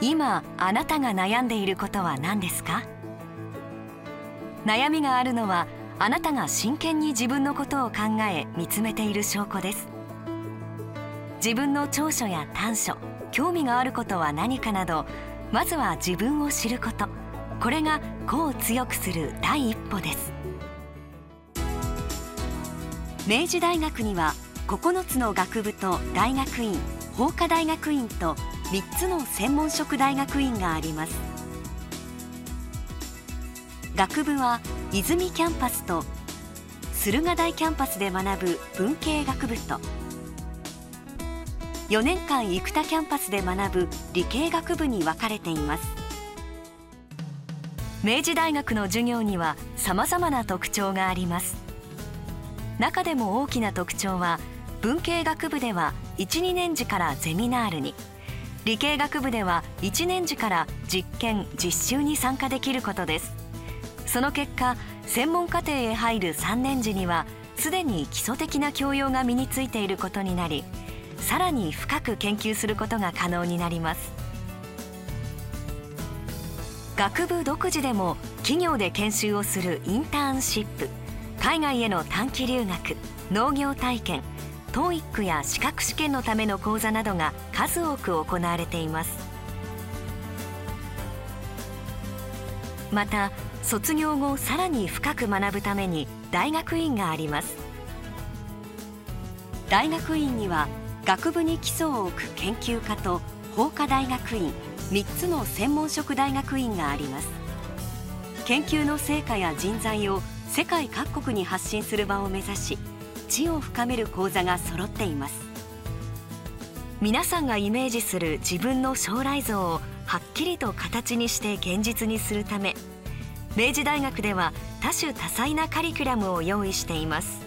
今あなたが悩んでいることは何ですか？悩みがあるのはあなたが真剣に自分のことを考え見つめている証拠です。自分の長所や短所興味があることは何かなどまずは自分を知ること。これが個を強くする第一歩です。明治大学には9つの学部と大学院法科大学院と3つの専門職大学院があります。学部は泉キャンパスと駿河台キャンパスで学ぶ文系学部と4年間生田キャンパスで学ぶ理系学部に分かれています。明治大学の授業には様々な特徴があります。中でも大きな特徴は文系学部では12年次からゼミナールに。理系学部では1年次から実験実習に参加できることです。その結果専門課程へ入る3年時にはすでに基礎的な教養が身についていることになりさらに深く研究することが可能になります学部独自でも企業で研修をするインターンシップ海外への短期留学農業体験 TOEIC や資格試験のための講座などが数多く行われています。また卒業後さらに深く学ぶために大学院があります。大学院には学部に基礎を置く研究科と法科大学院3つの専門職大学院があります。研究の成果や人材を世界各国に発信する場を目指し知を深める講座が揃っています。皆さんがイメージする自分の将来像をはっきりと形にして現実にするため明治大学では多種多彩なカリキュラムを用意しています。